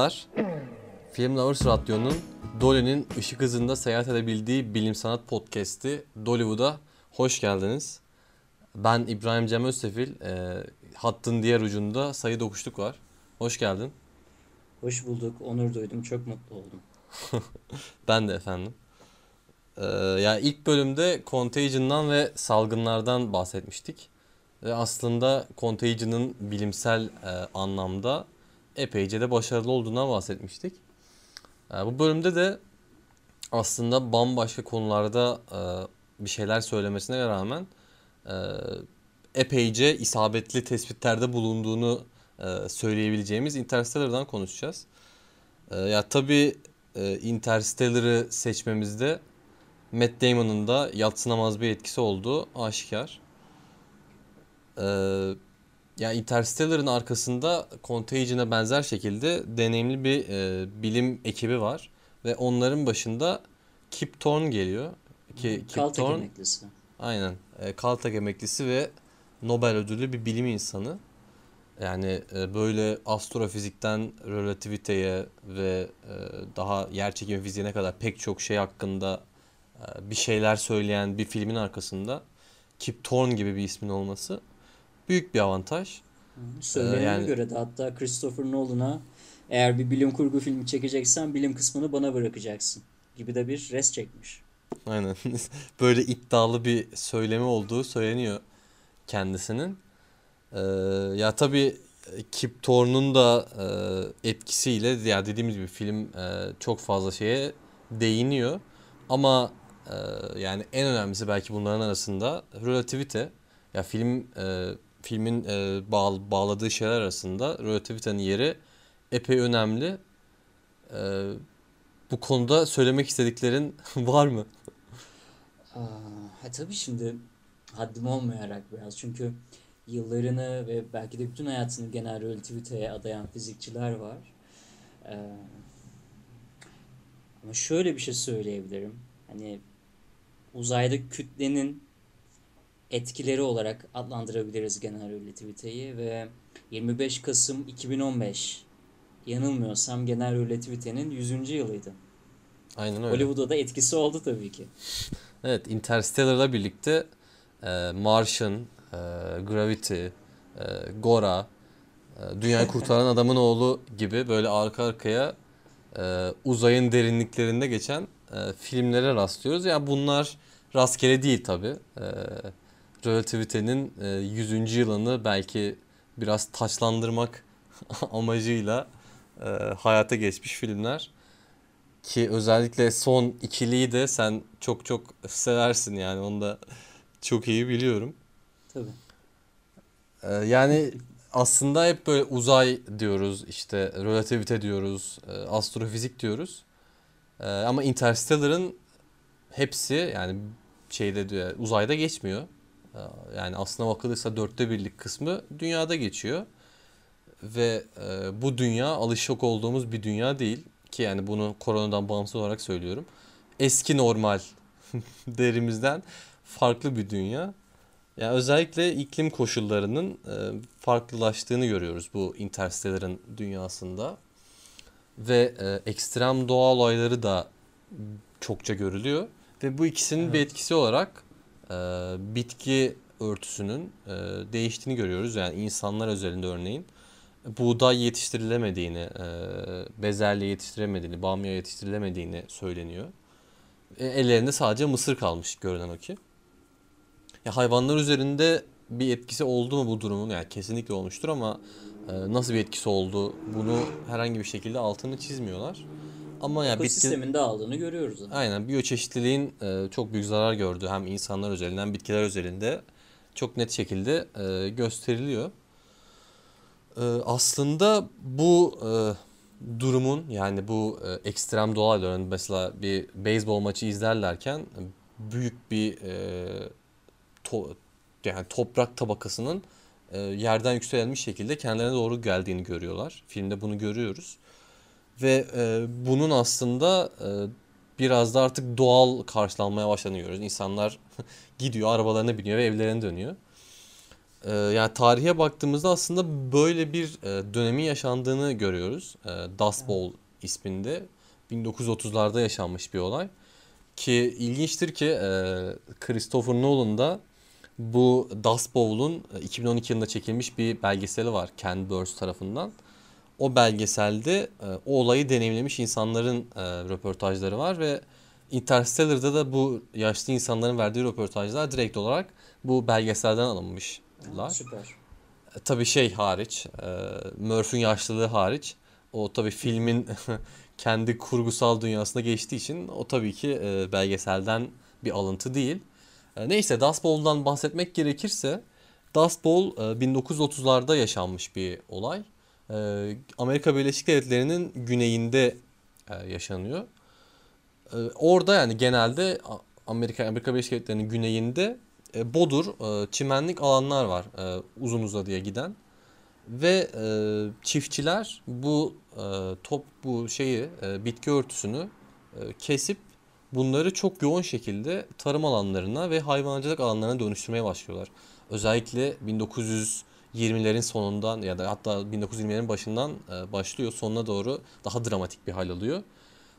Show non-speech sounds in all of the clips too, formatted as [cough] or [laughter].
Merhabalar. Film Lovers Radyo'nun Dolly'nin ışık hızında seyahat edebildiği bilim sanat podcast'i Dollywood'a hoş geldiniz. Ben İbrahim Cem Özsefil. E, hattın diğer ucunda Sayı Dokuşluk var. Hoş geldin. Hoş bulduk. Onur duydum. Çok mutlu oldum. [laughs] ben de efendim. Ee, ya ilk bölümde Contagion'dan ve salgınlardan bahsetmiştik. Ve aslında Contagion'ın bilimsel e, anlamda epeyce de başarılı olduğundan bahsetmiştik. E, bu bölümde de aslında bambaşka konularda e, bir şeyler söylemesine rağmen e, epeyce isabetli tespitlerde bulunduğunu e, söyleyebileceğimiz Interstellar'dan konuşacağız. Ya tabii Interstellar'ı seçmemizde Matt Damon'ın da yatsınamaz bir etkisi olduğu aşikar. Ee, ya Interstellar'ın arkasında Contagion'a benzer şekilde deneyimli bir e, bilim ekibi var ve onların başında Kip Thorne geliyor. Ki Kip Caltech Thorne emeklisi. Aynen. E, Caltech emeklisi ve Nobel ödüllü bir bilim insanı. Yani e, böyle astrofizikten relativiteye ve e, daha yerçekimi fiziğine kadar pek çok şey hakkında e, bir şeyler söyleyen bir filmin arkasında Kip Thorne gibi bir ismin olması büyük bir avantaj. Söylenene yani, göre de hatta Christopher Nolan'a eğer bir bilim kurgu filmi çekeceksen bilim kısmını bana bırakacaksın gibi de bir res çekmiş. Aynen. [laughs] Böyle iddialı bir söylemi olduğu söyleniyor kendisinin. Ee, ya tabii Kip Thorne'un da e, etkisiyle ya dediğimiz gibi film e, çok fazla şeye değiniyor. Ama e, yani en önemlisi belki bunların arasında relativite. Ya film e, filmin e, bağ, bağladığı şeyler arasında relativitenin yeri epey önemli. E, bu konuda söylemek istediklerin [laughs] var mı? Aa, tabii şimdi haddim olmayarak biraz çünkü yıllarını ve belki de bütün hayatını genel relativiteye adayan fizikçiler var. Ee, ama şöyle bir şey söyleyebilirim. Hani uzayda kütlenin etkileri olarak adlandırabiliriz genel relativiteyi ve 25 Kasım 2015 yanılmıyorsam genel relativitenin 100. yılıydı. Aynen öyle. Hollywood'a da etkisi oldu tabii ki. Evet Interstellar'la birlikte e, Martian, e, Gravity, e, Gora, e, Dünyayı Kurtaran [laughs] Adamın Oğlu gibi böyle arka arkaya e, uzayın derinliklerinde geçen e, filmlere rastlıyoruz. Yani bunlar rastgele değil tabii. E, relativitenin e, 100. yılını belki biraz taçlandırmak [laughs] amacıyla e, hayata geçmiş filmler. Ki özellikle son ikiliyi de sen çok çok seversin yani onu da çok iyi biliyorum. Tabii. E, yani aslında hep böyle uzay diyoruz işte relativite diyoruz, e, astrofizik diyoruz. E, ama Interstellar'ın hepsi yani şeyde diyor, uzayda geçmiyor. Ee, yani aslına bakılırsa dörtte birlik kısmı dünyada geçiyor. Ve e, bu dünya alışık olduğumuz bir dünya değil. Ki yani bunu koronadan bağımsız olarak söylüyorum. Eski normal [laughs] derimizden farklı bir dünya. Yani özellikle iklim koşullarının e, farklılaştığını görüyoruz bu Interstellar'ın dünyasında. Ve e, ekstrem doğa olayları da çokça görülüyor. Ve bu ikisinin evet. bir etkisi olarak bitki örtüsünün e, değiştiğini görüyoruz. Yani insanlar özelinde örneğin buğday yetiştirilemediğini, e, bezelye yetiştiremediğini, bamya yetiştirilemediğini söyleniyor. E, ellerinde sadece mısır kalmış görünen o ki. Ya hayvanlar üzerinde bir etkisi oldu mu bu durumun? Yani kesinlikle olmuştur ama nasıl bir etkisi oldu bunu herhangi bir şekilde altını çizmiyorlar. Ama ya ekosisteminde bitki... aldığını görüyoruz. Zaten. Aynen biyoçeşitliliğin e, çok büyük zarar gördüğü hem insanlar özelinde hem bitkiler özelinde çok net şekilde e, gösteriliyor. E, aslında bu e, durumun yani bu e, ekstrem doğa mesela bir beyzbol maçı izlerlerken büyük bir e, to, yani toprak tabakasının e, yerden yükselmiş şekilde kendilerine doğru geldiğini görüyorlar. Filmde bunu görüyoruz. Ve e, bunun aslında e, biraz da artık doğal karşılanmaya başlanıyoruz. İnsanlar [laughs] gidiyor, arabalarına biniyor ve evlerine dönüyor. Ee, yani tarihe baktığımızda aslında böyle bir e, dönemin yaşandığını görüyoruz. E, Dust Bowl isminde 1930'larda yaşanmış bir olay. Ki ilginçtir ki e, Christopher Nolan da bu Dust Bowl'un e, 2012 yılında çekilmiş bir belgeseli var Ken Burns tarafından. O belgeselde e, o olayı deneyimlemiş insanların e, röportajları var ve Interstellar'da da bu yaşlı insanların verdiği röportajlar direkt olarak bu belgeselden alınmışlar. Süper. E, Tabii şey hariç, e, Murphy'nin yaşlılığı hariç. O tabii filmin [laughs] kendi kurgusal dünyasına geçtiği için o tabii ki e, belgeselden bir alıntı değil. E, Neyse Dust Bowl'dan bahsetmek gerekirse Dust Bowl e, 1930'larda yaşanmış bir olay. E, Amerika Birleşik Devletleri'nin güneyinde e, yaşanıyor. E, Orada yani genelde Amerika Amerika Birleşik Devletleri'nin güneyinde e, bodur, e, çimenlik alanlar var uzun uzadıya giden ve çiftçiler bu top bu şeyi bitki örtüsünü kesip bunları çok yoğun şekilde tarım alanlarına ve hayvancılık alanlarına dönüştürmeye başlıyorlar. Özellikle 1920'lerin sonundan ya da hatta 1920'lerin başından e, başlıyor. Sonuna doğru daha dramatik bir hal alıyor.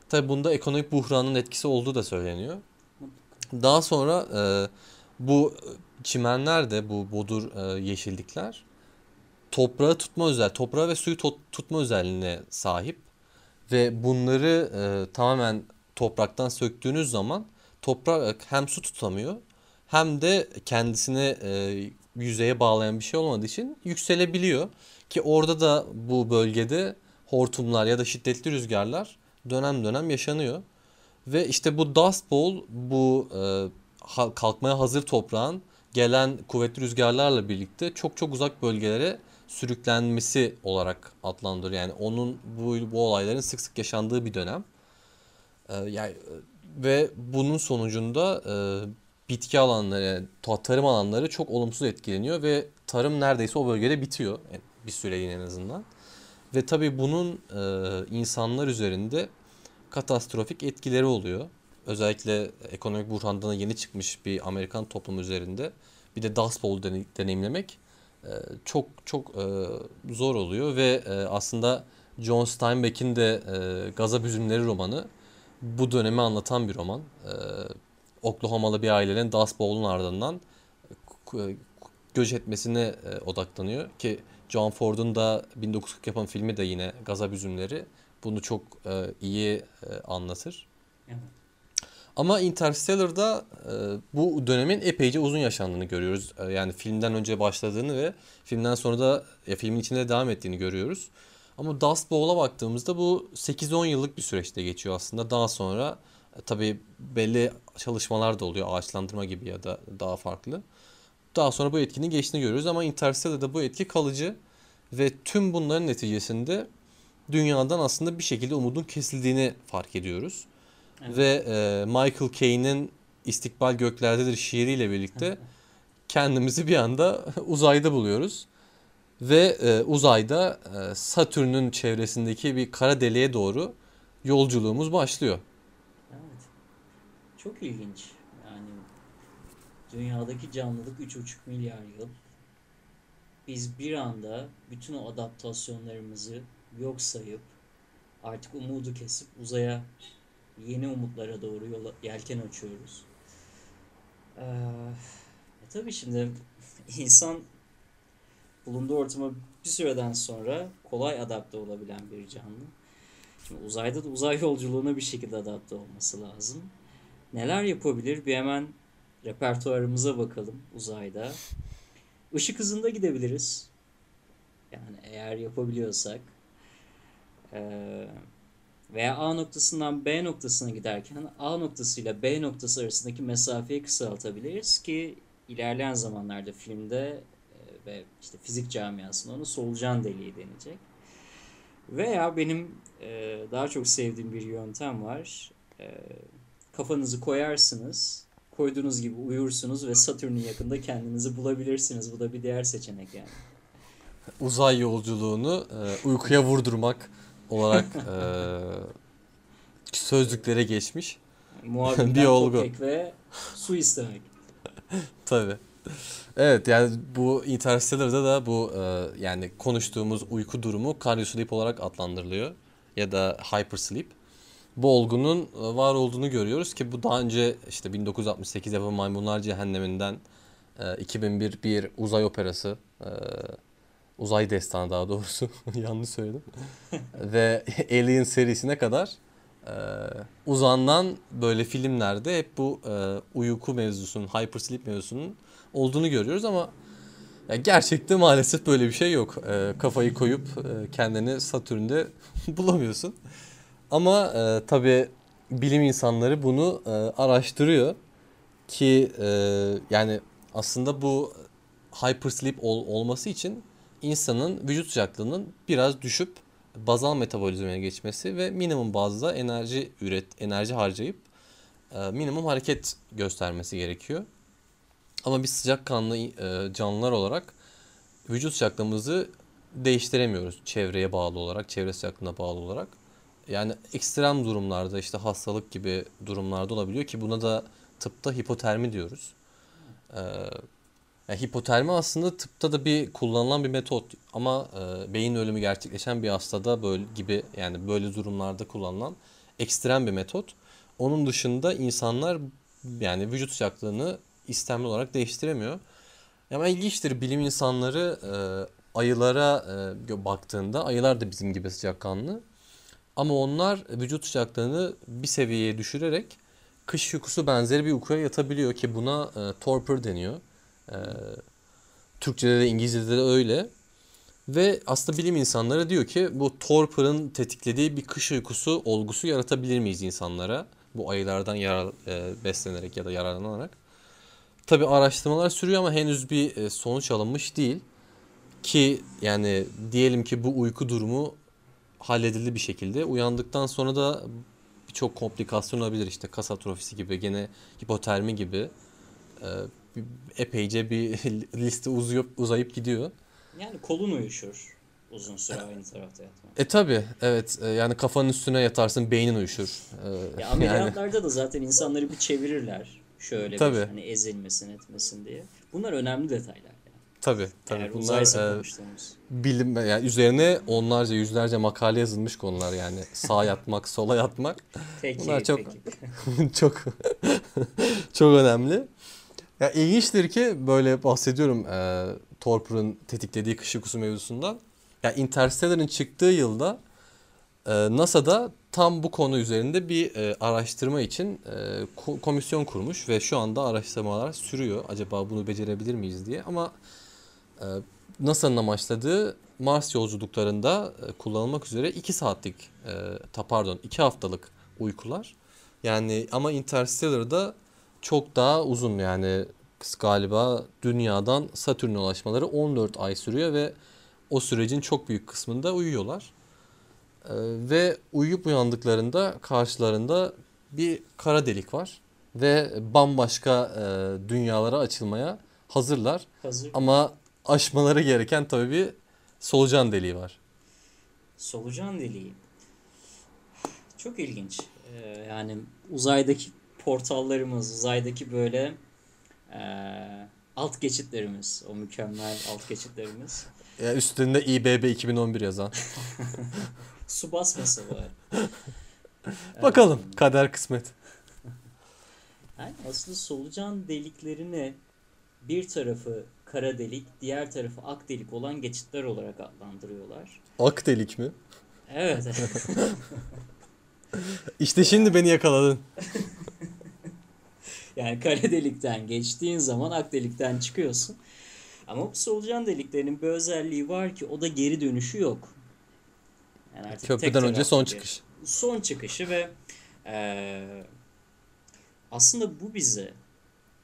Tabi bunda ekonomik buhranın etkisi olduğu da söyleniyor. Daha sonra e, bu çimenler de bu bodur e, yeşillikler toprağı tutma özel, toprağı ve suyu tutma özelliğine sahip ve bunları tamamen topraktan söktüğünüz zaman toprak hem su tutamıyor hem de kendisine yüzeye bağlayan bir şey olmadığı için yükselebiliyor ki orada da bu bölgede hortumlar ya da şiddetli rüzgarlar dönem dönem yaşanıyor. Ve işte bu Dust Bowl bu e, kalkmaya hazır toprağın gelen kuvvetli rüzgarlarla birlikte çok çok uzak bölgelere sürüklenmesi olarak adlandırıyor. Yani onun bu, bu olayların sık sık yaşandığı bir dönem. E, yani ve bunun sonucunda e, bitki alanları, tarım alanları çok olumsuz etkileniyor ve tarım neredeyse o bölgede bitiyor yani bir süreliğine en azından. Ve tabii bunun e, insanlar üzerinde katastrofik etkileri oluyor. Özellikle ekonomik buhrandan yeni çıkmış bir Amerikan toplumu üzerinde bir de Dust Bowl dene- deneyimlemek e, çok çok e, zor oluyor ve e, aslında John Steinbeck'in de e, Gazap Üzümleri romanı bu dönemi anlatan bir roman. E, Oklahoma'lı bir ailenin Dust Bowl'un ardından ku- göç etmesine e, odaklanıyor ki John Ford'un da 1940 yapan filmi de yine Gazap Üzümleri bunu çok e, iyi e, anlatır. Evet. Ama Interstellar'da e, bu dönemin epeyce uzun yaşandığını görüyoruz. E, yani filmden önce başladığını ve filmden sonra da ya, filmin içinde devam ettiğini görüyoruz. Ama Dust Bowl'a baktığımızda bu 8-10 yıllık bir süreçte geçiyor aslında. Daha sonra e, tabii belli çalışmalar da oluyor ağaçlandırma gibi ya da daha farklı. Daha sonra bu etkinin geçtiğini görüyoruz ama Interstellar'da bu etki kalıcı ve tüm bunların neticesinde dünyadan aslında bir şekilde umudun kesildiğini fark ediyoruz. Evet. Ve e, Michael Caine'in İstikbal Göklerdedir şiiriyle birlikte kendimizi bir anda [laughs] uzayda buluyoruz. Ve e, uzayda e, Satürn'ün çevresindeki bir kara deliğe doğru yolculuğumuz başlıyor. Çok ilginç. Yani dünyadaki canlılık 3,5 milyar yıl. Biz bir anda bütün o adaptasyonlarımızı yok sayıp artık umudu kesip uzaya yeni umutlara doğru yola, yelken açıyoruz. Ee, e tabii şimdi [laughs] insan bulunduğu ortama bir süreden sonra kolay adapte olabilen bir canlı. Şimdi uzayda da uzay yolculuğuna bir şekilde adapte olması lazım. Neler yapabilir? Bir hemen repertuarımıza bakalım uzayda. Işık hızında gidebiliriz. Yani eğer yapabiliyorsak. Ee, veya A noktasından B noktasına giderken A noktasıyla B noktası arasındaki mesafeyi kısaltabiliriz ki ilerleyen zamanlarda filmde e, ve işte fizik camiasında onu solucan deliği denecek. Veya benim e, daha çok sevdiğim bir yöntem var. E, kafanızı koyarsınız, koyduğunuz gibi uyursunuz ve Satürn'ün yakında kendinizi bulabilirsiniz. Bu da bir diğer seçenek yani. Uzay yolculuğunu e, uykuya vurdurmak olarak [laughs] e, sözlüklere geçmiş. Muhabinden [laughs] Bir olgu. ve su istemek. [laughs] Tabii. Evet yani bu Interstellar'da da bu e, yani konuştuğumuz uyku durumu cryosleep olarak adlandırılıyor ya da hypersleep. Bu olgunun e, var olduğunu görüyoruz ki bu daha önce işte 1968 yapımı Maymunlar Cehenneminden e, 2001 bir uzay operası e, uzay destanı daha doğrusu [laughs] yanlış söyledim [laughs] ve [laughs] Alien serisine kadar e, uzandan böyle filmlerde hep bu e, uyku mevzusunun hypersleep mevzusunun olduğunu görüyoruz ama gerçekte maalesef böyle bir şey yok. E, kafayı koyup e, kendini Satürn'de bulamıyorsun. Ama e, tabii bilim insanları bunu e, araştırıyor ki e, yani aslında bu hypersleep ol, olması için insanın vücut sıcaklığının biraz düşüp bazal metabolizmaya geçmesi ve minimum bazda enerji üret enerji harcayıp e, minimum hareket göstermesi gerekiyor. Ama biz sıcakkanlı e, canlılar olarak vücut sıcaklığımızı değiştiremiyoruz çevreye bağlı olarak, çevre sıcaklığına bağlı olarak. Yani ekstrem durumlarda işte hastalık gibi durumlarda olabiliyor ki buna da tıpta hipotermi diyoruz. Ee, yani hipotermi aslında tıpta da bir kullanılan bir metot ama e, beyin ölümü gerçekleşen bir hastada böyle gibi yani böyle durumlarda kullanılan ekstrem bir metot. Onun dışında insanlar yani vücut sıcaklığını istemli olarak değiştiremiyor. Ama ilginçtir bilim insanları e, ayılara e, baktığında ayılar da bizim gibi sıcakkanlı. Ama onlar vücut sıcaklığını bir seviyeye düşürerek kış uykusu benzeri bir uykuya yatabiliyor ki buna e, torpor deniyor. E, Türkçe'de de İngilizce'de de öyle. Ve aslında bilim insanları diyor ki bu torporun tetiklediği bir kış uykusu olgusu yaratabilir miyiz insanlara? Bu ayılardan yarar, e, beslenerek ya da yararlanarak. Tabi araştırmalar sürüyor ama henüz bir e, sonuç alınmış değil. Ki yani diyelim ki bu uyku durumu halledildi bir şekilde. Uyandıktan sonra da birçok komplikasyon olabilir işte kas atrofisi gibi gene hipotermi gibi e, epeyce bir [laughs] liste uzayıp uzayıp gidiyor. Yani kolun uyuşur uzun süre aynı tarafta yatmak. E tabi evet e, yani kafanın üstüne yatarsın beynin uyuşur. E, ya ameliyatlarda yani... da zaten insanları bir çevirirler. Şöyle tabii. bir hani ezilmesin etmesin diye. Bunlar önemli detaylar. Tabii tabii. Eğer Bunlar e, bilim yani üzerine onlarca yüzlerce makale yazılmış konular yani sağ yatmak, [laughs] sola yatmak. Peki, Bunlar çok peki. [laughs] çok çok önemli. Ya ilginçtir ki böyle bahsediyorum e, Torpor'un tetiklediği kış uykusu mevzusundan. Ya Interstellar'ın çıktığı yılda e, NASA'da tam bu konu üzerinde bir e, araştırma için e, komisyon kurmuş ve şu anda araştırmalar sürüyor. Acaba bunu becerebilir miyiz diye ama e, NASA'nın amaçladığı Mars yolculuklarında e, kullanılmak üzere 2 saatlik e, pardon 2 haftalık uykular. Yani ama Interstellar'da çok daha uzun yani galiba dünyadan Satürn'e ulaşmaları 14 ay sürüyor ve o sürecin çok büyük kısmında uyuyorlar. Ee, ve uyuyup uyandıklarında karşılarında bir kara delik var ve bambaşka e, dünyalara açılmaya hazırlar. Hazır. Ama aşmaları gereken tabii bir solucan deliği var. Solucan deliği. Çok ilginç. Ee, yani uzaydaki portallarımız, uzaydaki böyle e, alt geçitlerimiz, o mükemmel alt geçitlerimiz. Ya üstünde İBB 2011 yazan. [laughs] Su basması var. [laughs] Bakalım ee, kader kısmet. Yani aslında solucan deliklerini bir tarafı kara delik, diğer tarafı ak delik olan geçitler olarak adlandırıyorlar. Ak delik mi? Evet. [laughs] İşte şimdi beni yakaladın. [laughs] yani kara delikten geçtiğin zaman ak delikten çıkıyorsun. Ama bu solucan deliklerinin bir özelliği var ki o da geri dönüşü yok. Yani artık Köprüden önce son çıkış. Son çıkışı ve e, aslında bu bize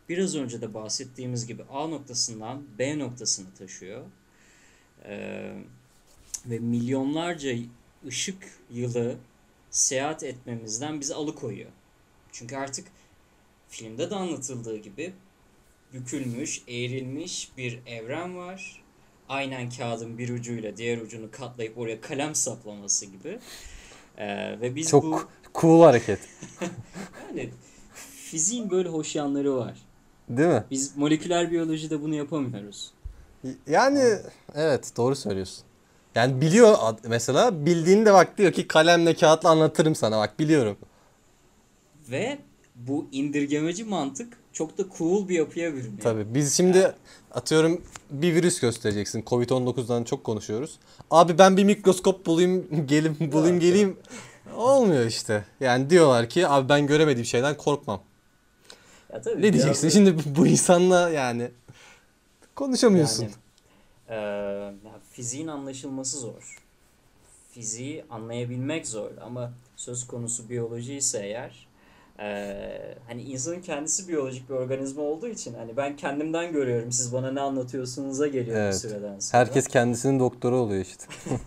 biraz önce de bahsettiğimiz gibi A noktasından B noktasını taşıyor. Ee, ve milyonlarca ışık yılı seyahat etmemizden bizi alıkoyuyor. Çünkü artık filmde de anlatıldığı gibi bükülmüş, eğrilmiş bir evren var. Aynen kağıdın bir ucuyla diğer ucunu katlayıp oraya kalem saplaması gibi. Ee, ve biz Çok bu... cool hareket. [laughs] yani fiziğin böyle hoş yanları var. Değil mi? Biz moleküler biyolojide bunu yapamıyoruz. Yani evet doğru söylüyorsun. Yani biliyor mesela bildiğinde bak diyor ki kalemle kağıtla anlatırım sana bak biliyorum. Ve bu indirgemeci mantık çok da cool bir yapıya bürünüyor. Tabii biz şimdi atıyorum bir virüs göstereceksin. Covid-19'dan çok konuşuyoruz. Abi ben bir mikroskop bulayım [laughs] gelim bulayım geleyim. Olmuyor işte. Yani diyorlar ki abi ben göremediğim şeyden korkmam. Ya tabii Ne diyeceksin biraz- şimdi bu- insanla yani konuşamıyorsun. Yani, ya fiziğin anlaşılması zor. Fiziği anlayabilmek zor ama söz konusu biyoloji ise eğer eee, hani insanın kendisi biyolojik bir organizma olduğu için hani ben kendimden görüyorum siz bana ne anlatıyorsunuz'a geliyor Evet. bir süreden sonra. Herkes kendisinin doktoru oluyor işte. [laughs]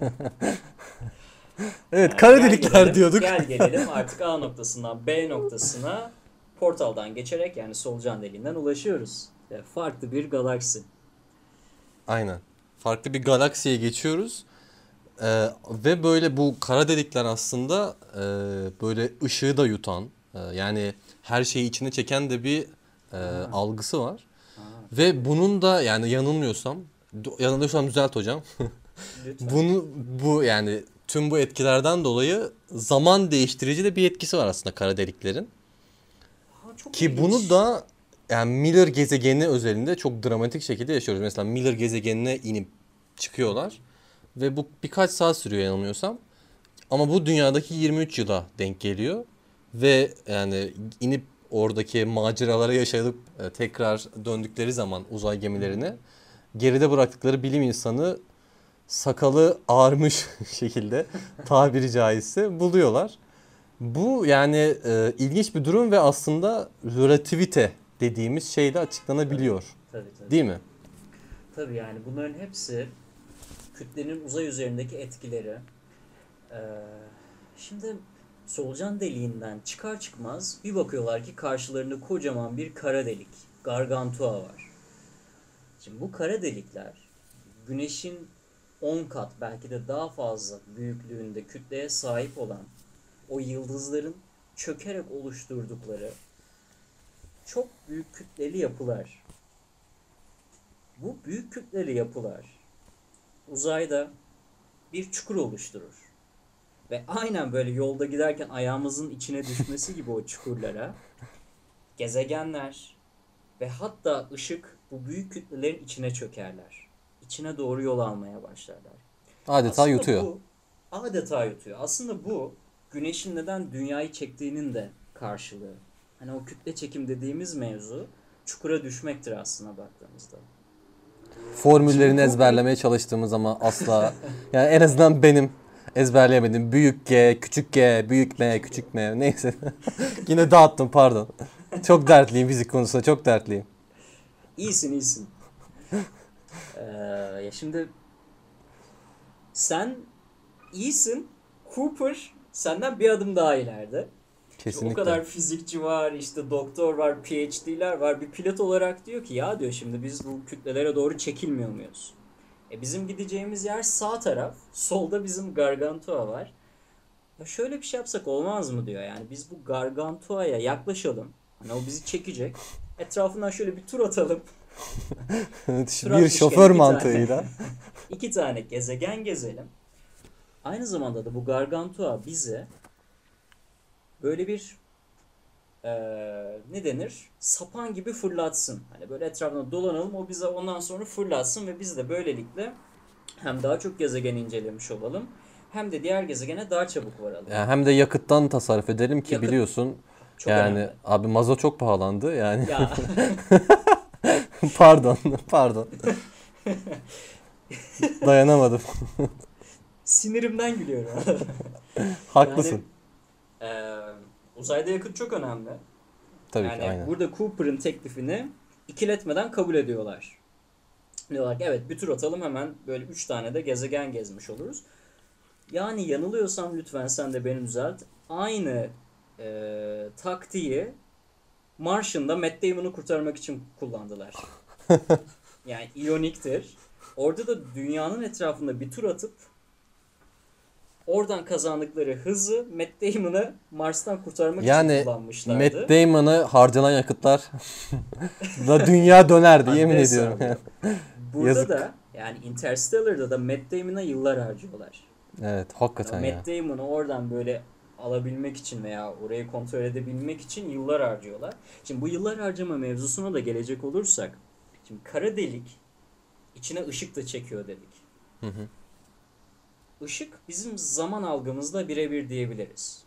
evet Yani kara delikler gelelim- diyorduk. Gel gelelim artık A [laughs] noktasından B noktasına portaldan geçerek yani solucan deliğinden ulaşıyoruz. Ve farklı bir galaksi. Aynen. Farklı bir galaksiye geçiyoruz. Ee, ve böyle bu kara delikler aslında e, böyle ışığı da yutan e, yani her şeyi içine çeken de bir e, algısı var. Ha, Ve bunun da yani yanılmıyorsam yanılıyorsam düzelt hocam. [laughs] Bunu bu yani tüm bu etkilerden dolayı zaman değiştirici de bir etkisi var aslında kara deliklerin. Çok Ki ilginç. bunu da yani Miller gezegeni özelinde çok dramatik şekilde yaşıyoruz. Mesela Miller gezegenine inip çıkıyorlar ve bu birkaç saat sürüyor yanılmıyorsam. Ama bu dünyadaki 23 yıla denk geliyor ve yani inip oradaki maceralara yaşayıp e, tekrar döndükleri zaman uzay gemilerine geride bıraktıkları bilim insanı sakalı ağarmış [laughs] şekilde tabiri caizse buluyorlar. Bu yani e, ilginç bir durum ve aslında relativite dediğimiz şeyle açıklanabiliyor. Tabii tabii. Değil mi? Tabii yani bunların hepsi kütlenin uzay üzerindeki etkileri. Ee, şimdi solucan deliğinden çıkar çıkmaz bir bakıyorlar ki karşılarında kocaman bir kara delik. Gargantua var. Şimdi bu kara delikler güneşin 10 kat belki de daha fazla büyüklüğünde kütleye sahip olan o yıldızların çökerek oluşturdukları çok büyük kütleli yapılar. Bu büyük kütleli yapılar uzayda bir çukur oluşturur. Ve aynen böyle yolda giderken ayağımızın içine düşmesi gibi o çukurlara gezegenler ve hatta ışık bu büyük kütlelerin içine çökerler. İçine doğru yol almaya başlarlar. Adeta Aslında yutuyor. Bu, adeta yutuyor. Aslında bu güneşin neden dünyayı çektiğinin de karşılığı. Hani o kütle çekim dediğimiz mevzu çukura düşmektir aslında baktığımızda. Formüllerini ezberlemeye çalıştığımız ama asla yani en azından benim ezberleyemedim. Büyük G, küçük G, büyük M, küçük M neyse. [laughs] Yine dağıttım pardon. Çok dertliyim fizik konusunda çok dertliyim. İyisin iyisin. Ee, ya şimdi sen iyisin. Cooper senden bir adım daha ileride. Kesinlikle. O kadar fizikçi var, işte doktor var, PhD'ler var. Bir pilot olarak diyor ki ya diyor şimdi biz bu kütlelere doğru çekilmiyor muyuz? E bizim gideceğimiz yer sağ taraf. Solda bizim Gargantua var. Ya şöyle bir şey yapsak olmaz mı diyor. Yani biz bu Gargantua'ya yaklaşalım. Hani o bizi çekecek. Etrafından şöyle bir tur atalım. [laughs] bir şoför mantığıyla. [laughs] İki tane gezegen gezelim. Aynı zamanda da bu Gargantua bize böyle bir eee, ne denir? Sapan gibi fırlatsın. Hani böyle etrafına dolanalım o bize ondan sonra fırlatsın ve biz de böylelikle hem daha çok gezegen incelemiş olalım hem de diğer gezegene daha çabuk varalım. Yani hem de yakıttan tasarruf edelim ki Yakıt biliyorsun Çok yani önemli. abi mazot çok pahalandı yani Ya [laughs] pardon pardon. [laughs] Dayanamadım. [laughs] sinirimden gülüyorum. [laughs] Haklısın. Eee, uzayda yakıt çok önemli. Tabii yani ki aynen. burada Cooper'ın teklifini ikiletmeden kabul ediyorlar. Diyorlar ki evet bir tur atalım hemen böyle 3 tane de gezegen gezmiş oluruz. Yani yanılıyorsam lütfen sen de beni düzelt. Aynı e, taktiği Martian'da Matt Damon'u kurtarmak için kullandılar. [laughs] yani ironiktir. Orada da dünyanın etrafında bir tur atıp oradan kazandıkları hızı Matt Damon'ı Mars'tan kurtarmak Yani için kullanmışlardı. Matt Damon'a harcanan yakıtlar [laughs] da dünya dönerdi yemin ediyorum. alıyor. [laughs] Burada Yazık. da yani Interstellar'da da Matt Damon'a yıllar harcıyorlar. evet hakikaten ya. Matt Damon'u oradan böyle alabilmek için veya orayı kontrol edebilmek için yıllar harcıyorlar. Şimdi bu yıllar harcama mevzusuna da gelecek olursak şimdi kara delik içine ışık da çekiyor dedik. Hı hı. Işık bizim zaman algımızla birebir diyebiliriz.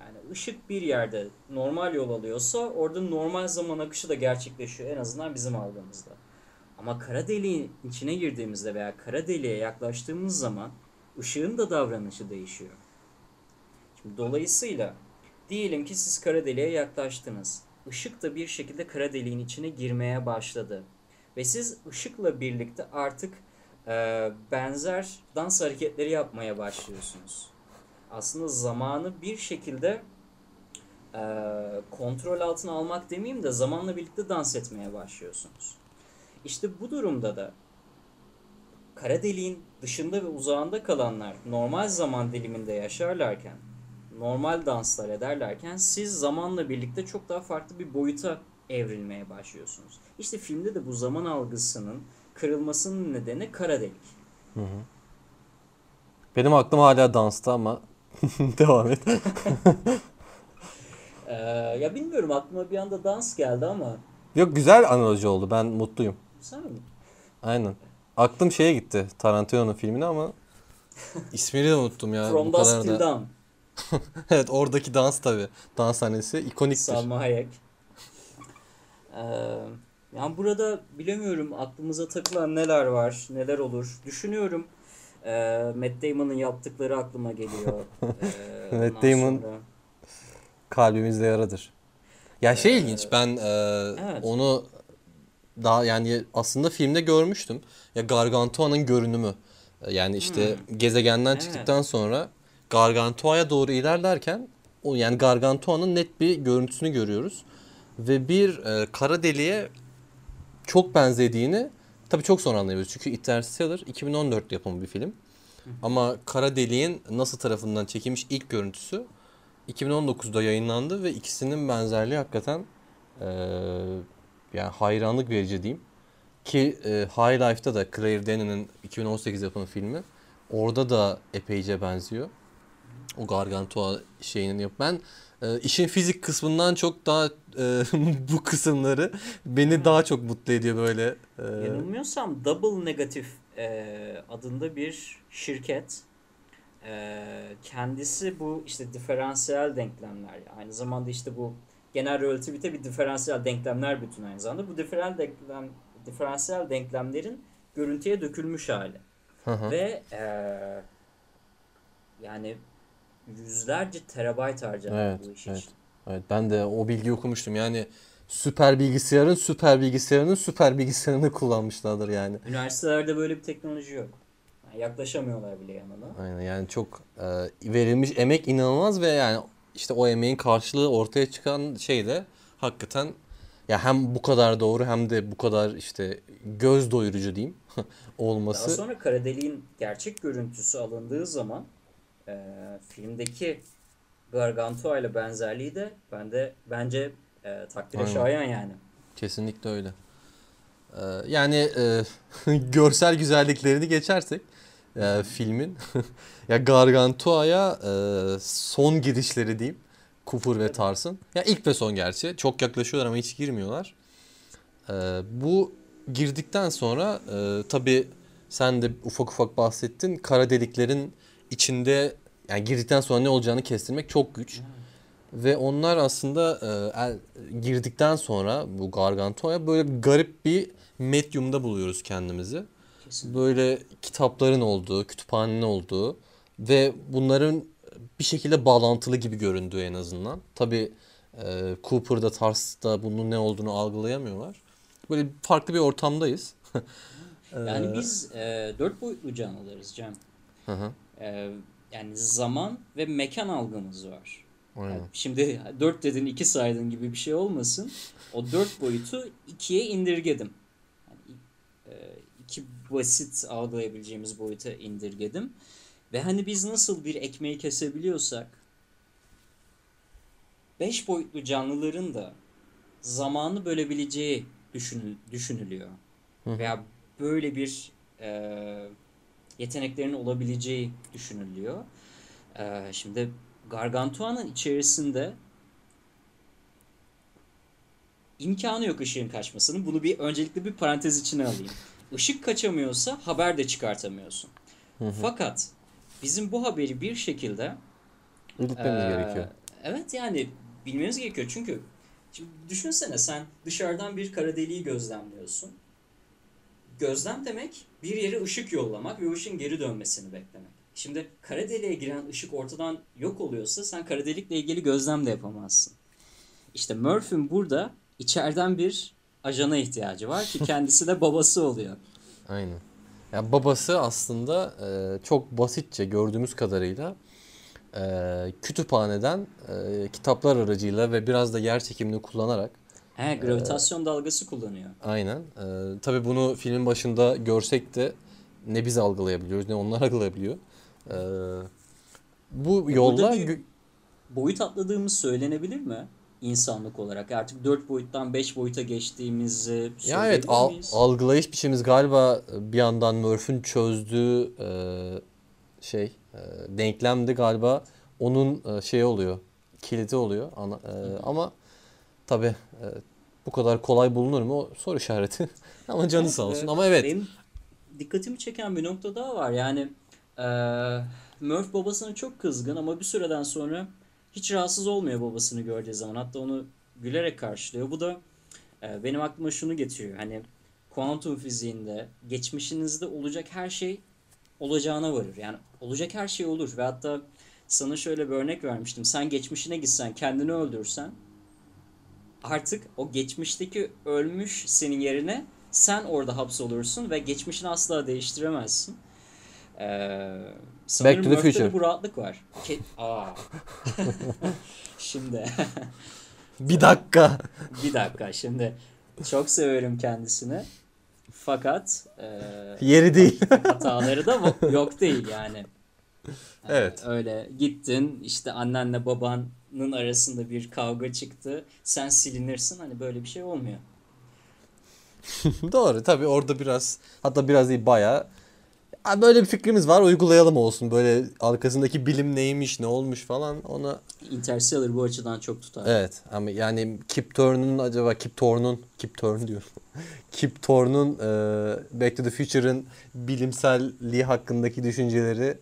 Yani ışık bir yerde normal yol alıyorsa orada normal zaman akışı da gerçekleşiyor en azından bizim algımızda. Ama kara deliğin içine girdiğimizde veya kara deliğe yaklaştığımız zaman ışığın da davranışı değişiyor. Şimdi dolayısıyla diyelim ki siz kara deliğe yaklaştınız. Işık da bir şekilde kara deliğin içine girmeye başladı. Ve siz ışıkla birlikte artık e, benzer dans hareketleri yapmaya başlıyorsunuz. Aslında zamanı bir şekilde e, kontrol altına almak demeyeyim de zamanla birlikte dans etmeye başlıyorsunuz. İşte bu durumda da kara deliğin dışında ve uzağında kalanlar normal zaman diliminde yaşarlarken, normal danslar ederlerken siz zamanla birlikte çok daha farklı bir boyuta evrilmeye başlıyorsunuz. İşte filmde de bu zaman algısının kırılmasının nedeni kara delik. Benim aklım hala dansta ama [laughs] devam et. [laughs] Ee, ya bilmiyorum aklıma bir anda dans geldi ama Yok güzel analoji oldu. Ben mutluyum. sen mi? Aynen. Aklım şeye gitti. Tarantino'nun filmine ama [laughs] ismini de unuttum ya. From Dusk Till da. Dawn. Evet oradaki dans tabi. Dans sahnesi ikoniktir. Salma Hayek. Ee, yani burada bilemiyorum aklımıza takılan neler var, neler olur. Düşünüyorum. Ee, Matt Damon'ın yaptıkları aklıma geliyor. [laughs] Ee, Matt Damon- sonra- Kalbimizde yaradır. Ya şey ilginç ben e, evet. onu daha yani aslında filmde görmüştüm. Ya Gargantua'nın görünümü. E, Yani işte gezegenden Evet. çıktıktan sonra Gargantua'ya doğru ilerlerken o yani Gargantua'nın net bir görüntüsünü görüyoruz. Ve bir e, kara deliğe çok benzediğini tabii çok sonra anlıyoruz. Çünkü Interstellar 2014 yapımı bir film. Ama kara deliğin NASA tarafından çekilmiş ilk görüntüsü 2019'da yayınlandı ve ikisinin benzerliği hakikaten eee, yani hayranlık verici diyeyim. Ki e, High Life'da da Claire Denis'in 2018 yapımı filmi orada da epeyce benziyor. O Gargantua şeyinin yap. Ben e, işin fizik kısmından çok daha e, [laughs] bu kısımları beni daha çok mutlu ediyor böyle. E, Yanılmıyorsam Double Negative e, adında bir şirket. E, kendisi bu işte diferansiyel denklemler. Aynı zamanda işte bu genel relativite bir diferansiyel denklemler bütün aynı zamanda. Bu diferansiyel denklem diferansiyel denklemlerin görüntüye dökülmüş hali. hı hı. Ve e, yani yüzlerce terabayt harcanıyor Evet, bu iş evet. için. Evet ben de o bilgiyi okumuştum. Yani süper bilgisayarın süper bilgisayarının süper bilgisayarını kullanmışlardır yani. Üniversitelerde böyle bir teknoloji yok. Yani yaklaşamıyorlar bile yanına. Aynen yani çok e, verilmiş emek inanılmaz ve yani işte o emeğin karşılığı ortaya çıkan şey de hakikaten ya hem bu kadar doğru hem de bu kadar işte göz doyurucu diyeyim [laughs] Daha olması. sonra kara deliğin gerçek görüntüsü alındığı zaman e, filmdeki Gargantua ile benzerliği de bende bence e, takdire Aynen. şayan yani. Kesinlikle öyle. Ee, yani e, [laughs] görsel güzelliklerini geçersek e, filmin [laughs] ya Gargantua'ya e, son girişleri diyeyim. Kufur ve Tars'ın. Ya ilk ve son gerçi. Çok yaklaşıyorlar ama hiç girmiyorlar. Ee, bu girdikten sonra e, tabii sen de ufak ufak bahsettin. Kara deliklerin içinde yani girdikten sonra ne olacağını kestirmek çok güç. Ve onlar aslında e, girdikten sonra bu Gargantua'ya böyle garip bir medyumda buluyoruz kendimizi. Kesin. Böyle kitapların olduğu, kütüphanenin olduğu ve bunların bir şekilde bağlantılı gibi göründüğü en azından. Tabii e, Cooper'da, Tars'ta bunun ne olduğunu algılayamıyorlar. Böyle farklı bir ortamdayız. [laughs] Yani biz e, dört boyutlu canlılarız Cem. Hı hı. E, yani zaman ve mekan algımız var. Aynen. Yani şimdi dört dedin iki saydın gibi bir şey olmasın. O dört boyutu ikiye indirgedim. Yani, e, iki basit algılayabileceğimiz boyuta indirgedim. Ve hani biz nasıl bir ekmeği kesebiliyorsak 5 boyutlu canlıların da zamanı bölebileceği düşünül, düşünülüyor. Veya böyle bir e, yeteneklerinin olabileceği düşünülüyor. E, şimdi Gargantua'nın içerisinde imkanı yok ışığın kaçmasının. Bunu bir öncelikle bir parantez içine alayım. Işık kaçamıyorsa haber de çıkartamıyorsun. Fakat bizim bu haberi bir şekilde İletmemiz ee, gerekiyor. Evet yani bilmeniz gerekiyor çünkü şimdi düşünsene sen dışarıdan bir kara deliği gözlemliyorsun. Gözlem demek bir yere ışık yollamak ve ışığın geri dönmesini beklemek. Şimdi kara deliğe giren ışık ortadan yok oluyorsa sen kara delikle ilgili gözlem de yapamazsın. İşte Murphy'nin burada içeriden bir ajana ihtiyacı var ki kendisi de babası oluyor. [laughs] Aynen. Ya babası aslında e, çok basitçe gördüğümüz kadarıyla e, kütüphaneden e, kitaplar aracıyla ve biraz da yer çekimini kullanarak He, gravitasyon dalgası kullanıyor. aynen. E, tabii bunu filmin başında görsek de ne biz algılayabiliyoruz ne onlar [laughs] algılayabiliyor. E, bu gö- boyut atladığımız söylenebilir mi? İnsanlık olarak artık 4 boyuttan 5 boyuta geçtiğimizi Ya evet al- miyiz? algılayış biçimimiz galiba bir yandan Murphy'nin çözdüğü e, şey e, denklemde galiba onun e, şey oluyor kilidi oluyor ana, e, ama tabi bu kadar kolay bulunur mu soru işareti [laughs] ama canı sağ olsun ama evet Benim dikkatimi çeken bir nokta daha var. Yani eee Murph babasına çok kızgın ama bir süreden sonra hiç rahatsız olmuyor babasını gördüğü zaman. Hatta onu gülerek karşılıyor. Bu da eee, benim aklıma şunu getiriyor. Hani kuantum fiziğinde geçmişinizde olacak her şey olacağına varır. Yani olacak her şey olur ve hatta sana şöyle bir örnek vermiştim. Sen geçmişine gitsen, kendini öldürsen artık o geçmişteki ölmüş senin yerine sen orada hapsolursun ve geçmişini asla değiştiremezsin. Ee, Back to the Future. bu rahatlık var. Ke- Aa. şimdi [laughs] bir dakika bir dakika şimdi çok severim kendisini. Fakat e, yeri değil [laughs] hataları da yok değil yani. Evet. Öyle gittin işte annenle babanın arasında bir kavga çıktı. Sen silinirsin hani böyle bir şey olmuyor. [laughs] doğru tabi orada biraz hatta biraz değil bayağı "Ha, böyle bir fikrimiz var uygulayalım olsun böyle arkasındaki bilim neymiş ne olmuş falan ona Interstellar bu açıdan çok tutar. Evet ama yani Kip Thorne'un acaba Kip Thorne'un Kip Thorne diyorum. [laughs] Kip Thorne'un e, Back to the Future'ın bilimselliği hakkındaki düşünceleri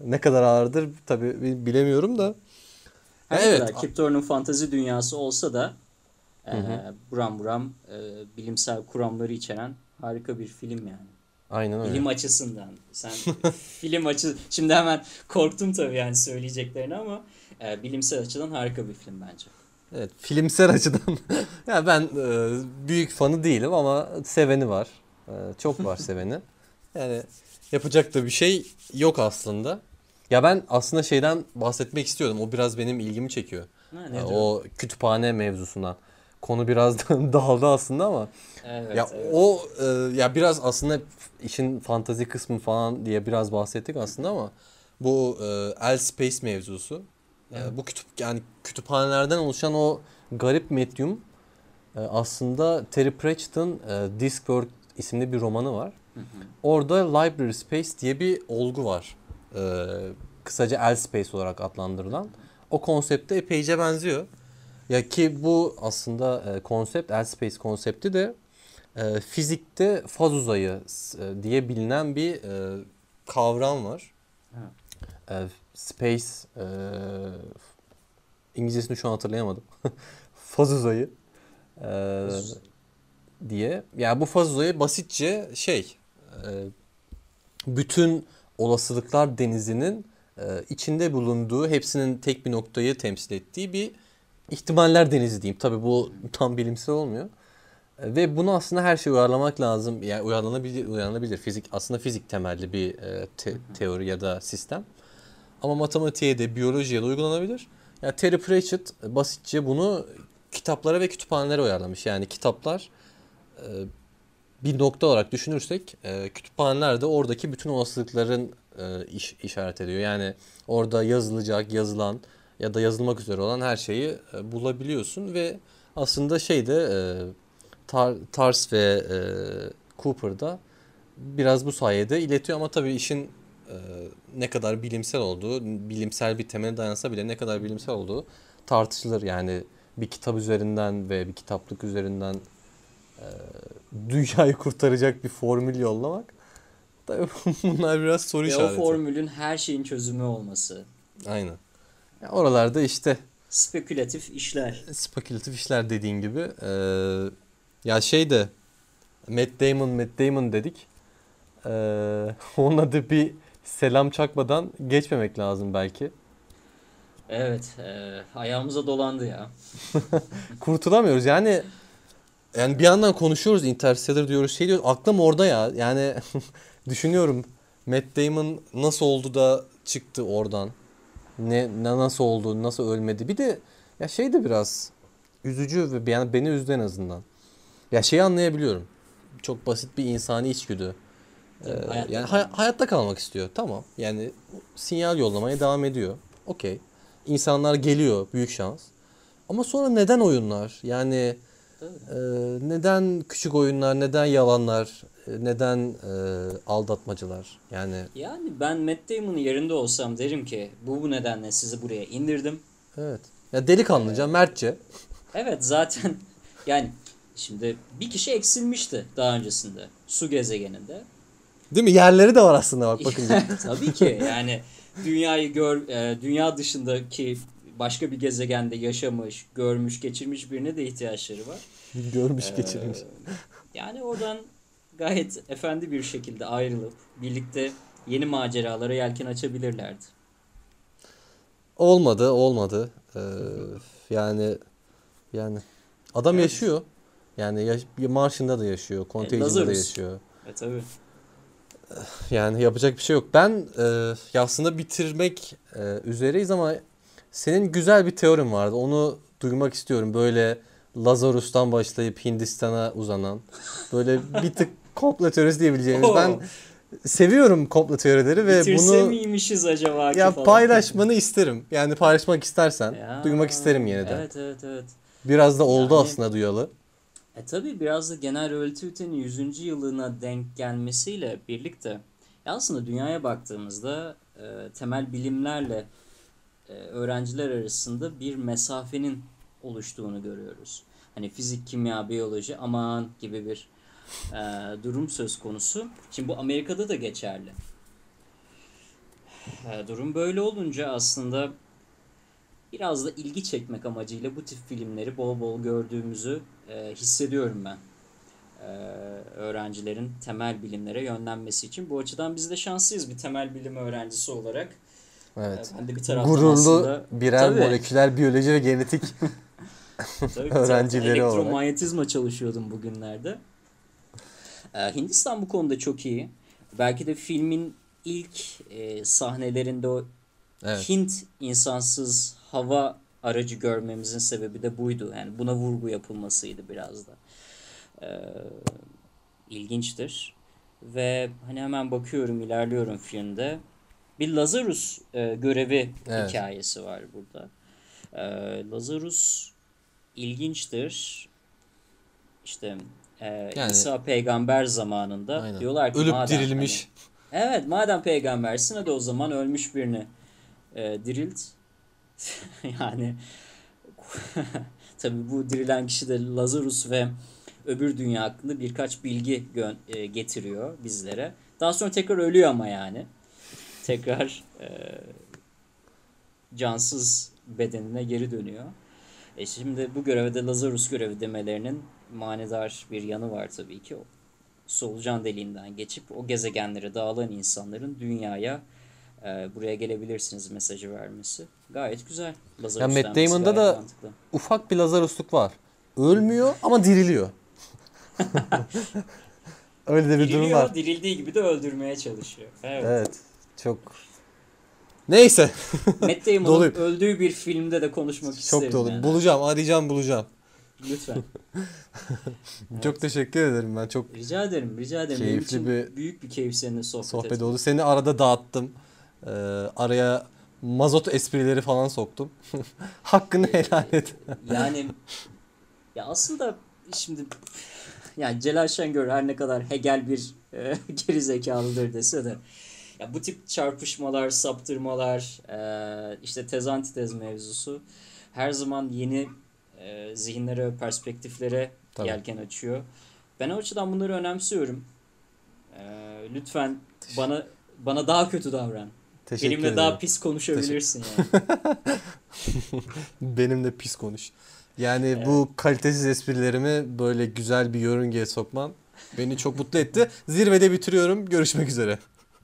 ne kadar ağırdır tabii bi- bilemiyorum da. Her evet. kadar Kip Thorne'un fantazi dünyası olsa da e, buram buram e, bilimsel kuramları içeren harika bir film yani. Aynen öyle. Bilim açısından. Sen [laughs] film açı şimdi hemen korktum tabii yani söyleyeceklerini ama e, bilimsel açıdan harika bir film bence. Evet, filmsel açıdan [laughs] ya ben e, büyük fanı değilim ama seveni var. E, çok var seveni. Yani yapacak da bir şey yok aslında. Ya ben aslında şeyden bahsetmek istiyordum. O biraz benim ilgimi çekiyor. Ha, E, nedir? o kütüphane mevzusundan. Konu biraz [laughs] dağıldı aslında ama Evet, ya evet. o e, ya biraz aslında işin fantazi kısmı falan diye biraz bahsettik aslında ama bu e, El Space mevzusu e, Evet. bu kütüp yani kütüphanelerden oluşan o garip medyum e, aslında Terry Pratchett'ın e, Discworld isimli bir romanı var. Orada Library Space diye bir olgu var. E, kısaca El Space olarak adlandırılan. O konsepte epeyce benziyor. Ya ki bu aslında e, konsept El Space konsepti de e, fizikte faz uzayı e, diye bilinen bir e, kavram var. E, space e, İngilizcesini şu an hatırlayamadım. [laughs] faz uzayı e, Faz uzayı. diye. Yani bu faz uzayı basitçe şey e, bütün olasılıklar denizinin e, içinde bulunduğu hepsinin tek bir noktayı temsil ettiği bir ihtimaller denizi diyeyim. Tabii bu tam bilimsel olmuyor. E, Ve bunu aslında her şeye uyarlamak lazım. Yani uyarlanabilir, uyarlanabilir. Fizik aslında fizik temelli bir e, te- teori ya da sistem. Ama matematiğe de biyolojiye de uygulanabilir. Yani Terry Pratchett basitçe bunu kitaplara ve kütüphanelere uyarlamış. Yani kitaplar e, bir nokta olarak düşünürsek e, kütüphanelerde oradaki bütün olasılıkların e, iş işaret ediyor. Yani orada yazılacak, yazılan ya da yazılmak üzere olan her şeyi e, bulabiliyorsun ve aslında şeyde e, Tar Tars ve e, Cooper'da biraz bu sayede iletiyor ama tabii işin e, ne kadar bilimsel olduğu, bilimsel bir temele dayansa bile ne kadar bilimsel olduğu tartışılır. Yani bir kitap üzerinden ve bir kitaplık üzerinden dünyayı kurtaracak bir formül yollamak tabii [laughs] bunlar biraz soru Ve işareti. o formülün her şeyin çözümü olması. Aynen. Ya oralarda işte Spekülatif işler. spekülatif işler dediğin gibi. Ee, ya şey de Matt Damon, Matt Damon dedik. Ee, ona da bir selam çakmadan geçmemek lazım belki. Evet, e, ayağımıza dolandı ya. [laughs] Kurtulamıyoruz yani. Yani bir yandan konuşuyoruz Interstellar diyoruz şey diyoruz aklım orada ya. Yani [laughs] düşünüyorum Matt Damon nasıl oldu da çıktı oradan. Ne, ne nasıl oldu, nasıl ölmedi. Bir de ya şey de biraz üzücü ve yani beni üzdü en azından. Ya şeyi anlayabiliyorum. Çok basit bir insani içgüdü. Ee, hayatta yani hay- hayatta kalmak istiyor. Tamam. Yani sinyal yollamaya devam ediyor. Okey. İnsanlar geliyor. Büyük şans. Ama sonra neden oyunlar? Yani Tabii. e, neden küçük oyunlar? Neden yalanlar? e, Neden e, aldatmacalar? Yani Yani ben Matt Damon'ın yerinde olsam derim ki bu bu nedenle sizi buraya indirdim. evet. Ya delikanlıca, mertçe. Evet zaten [laughs] yani şimdi bir kişi eksilmişti daha öncesinde su gezegeninde. Değil mi? Yerleri de var aslında bak bakınca. [laughs] Tabii ki yani dünyayı gör e, dünya dışındaki başka bir gezegende yaşamış, görmüş, geçirmiş birine de ihtiyaçları var. Görmüş Ee, geçirmiş. Yani oradan gayet efendi bir şekilde ayrılıp birlikte yeni maceralara yelken açabilirlerdi. Olmadı, olmadı. Ee, yani yani adam Evet. yaşıyor. Yani yaş- Martian'da da yaşıyor, Contagion'da da Lazarus. yaşıyor. E tabii. Yani yapacak bir şey yok. Ben e, aslında bitirmek e, üzereyiz ama senin güzel bir teorin vardı. Onu duymak istiyorum. Böyle Lazarus'tan başlayıp Hindistan'a uzanan. Böyle bir tık [laughs] komplo teorisi diyebileceğimiz. Oo. Ben seviyorum komplo teorileri ve Bitirse bunu miymişiz acaba ya falan. paylaşmanı isterim. Yani paylaşmak istersen Ya, duymak isterim yeniden. Evet evet evet. Biraz da oldu Yani- aslında duyalı. E tabii biraz da genel relativitenin 100. yılına denk gelmesiyle birlikte aslında dünyaya baktığımızda e, temel bilimlerle öğrenciler arasında bir mesafenin oluştuğunu görüyoruz. Hani fizik, kimya, biyoloji aman gibi bir e, durum söz konusu. Şimdi bu Amerika'da da geçerli. E, durum böyle olunca aslında biraz da ilgi çekmek amacıyla bu tip filmleri bol bol gördüğümüzü e, hissediyorum ben. E, öğrencilerin temel bilimlere yönlenmesi için. Bu açıdan biz de şanslıyız bir temel bilim öğrencisi olarak. Evet. Ben de bir taraftan Gururlu aslında birer Tabii. moleküler biyoloji ve genetik [laughs] öğrencileri olarak. Elektromanyetizma çalışıyordum bugünlerde. Ee, Hindistan bu konuda çok iyi. Belki de filmin ilk e, sahnelerinde o Evet. Hint insansız hava aracı görmemizin sebebi de buydu. Yani buna vurgu yapılmasıydı biraz da. Ee, ilginçtir. Ve hani hemen bakıyorum, ilerliyorum filmde. Bir Lazarus e, görevi Evet. hikayesi var burada. Ee, Lazarus ilginçtir. İşte e, Yani- İsa peygamber zamanında Aynen. diyorlar ki Ölüp madem dirilmiş. hani- evet madem peygambersin hadi o zaman ölmüş birini e, dirilt. [laughs] yani [laughs] tabii bu dirilen kişi de Lazarus ve öbür dünya hakkında birkaç bilgi gö- e, getiriyor bizlere. Daha sonra tekrar ölüyor ama yani. Tekrar e, cansız bedenine geri dönüyor. E şimdi bu göreve de Lazarus görevi demelerinin manidar bir yanı var tabii ki. O solucan deliğinden geçip o gezegenlere dağılan insanların dünyaya e, buraya gelebilirsiniz mesajı vermesi. Gayet güzel. Lazarus Ya Matt Damon'da da- mantıklı. Ufak bir Lazarusluk var. Ölmüyor ama diriliyor. [laughs] Öyle de bir durum Diriliyor, var. dirildiği gibi de öldürmeye çalışıyor. Evet. Evet. Çok. Neyse. Matt [laughs] Doluyum. öldüğü bir filmde de konuşmak isterim. Çok dolu. yani. Bulacağım, arayacağım, bulacağım. Lütfen. [laughs] Çok teşekkür ederim ben. Çok Rica ederim, rica ederim. Benim Keyifli için bir büyük bir keyif seninle sohbet, sohbet etmek. oldu. Seni arada dağıttım. Ee, araya mazot esprileri falan soktum. [laughs] Hakkını helal et. Yani ya aslında şimdi yani Celal Şengör her ne kadar Hegel bir e, geri zekalıdır dese de ya bu tip çarpışmalar, saptırmalar, e, işte tez antitez mevzusu her zaman yeni e, zihinlere ve perspektiflere Tabii. yelken açıyor. Ben o açıdan bunları önemsiyorum. E, lütfen bana bana daha kötü davran. Teşekkür Benimle ederim. daha pis konuşabilirsin yani. [laughs] Benimle pis konuş. Yani Evet. bu kalitesiz esprilerimi böyle güzel bir yörüngeye sokman beni çok mutlu etti. Zirvede bitiriyorum. Görüşmek üzere.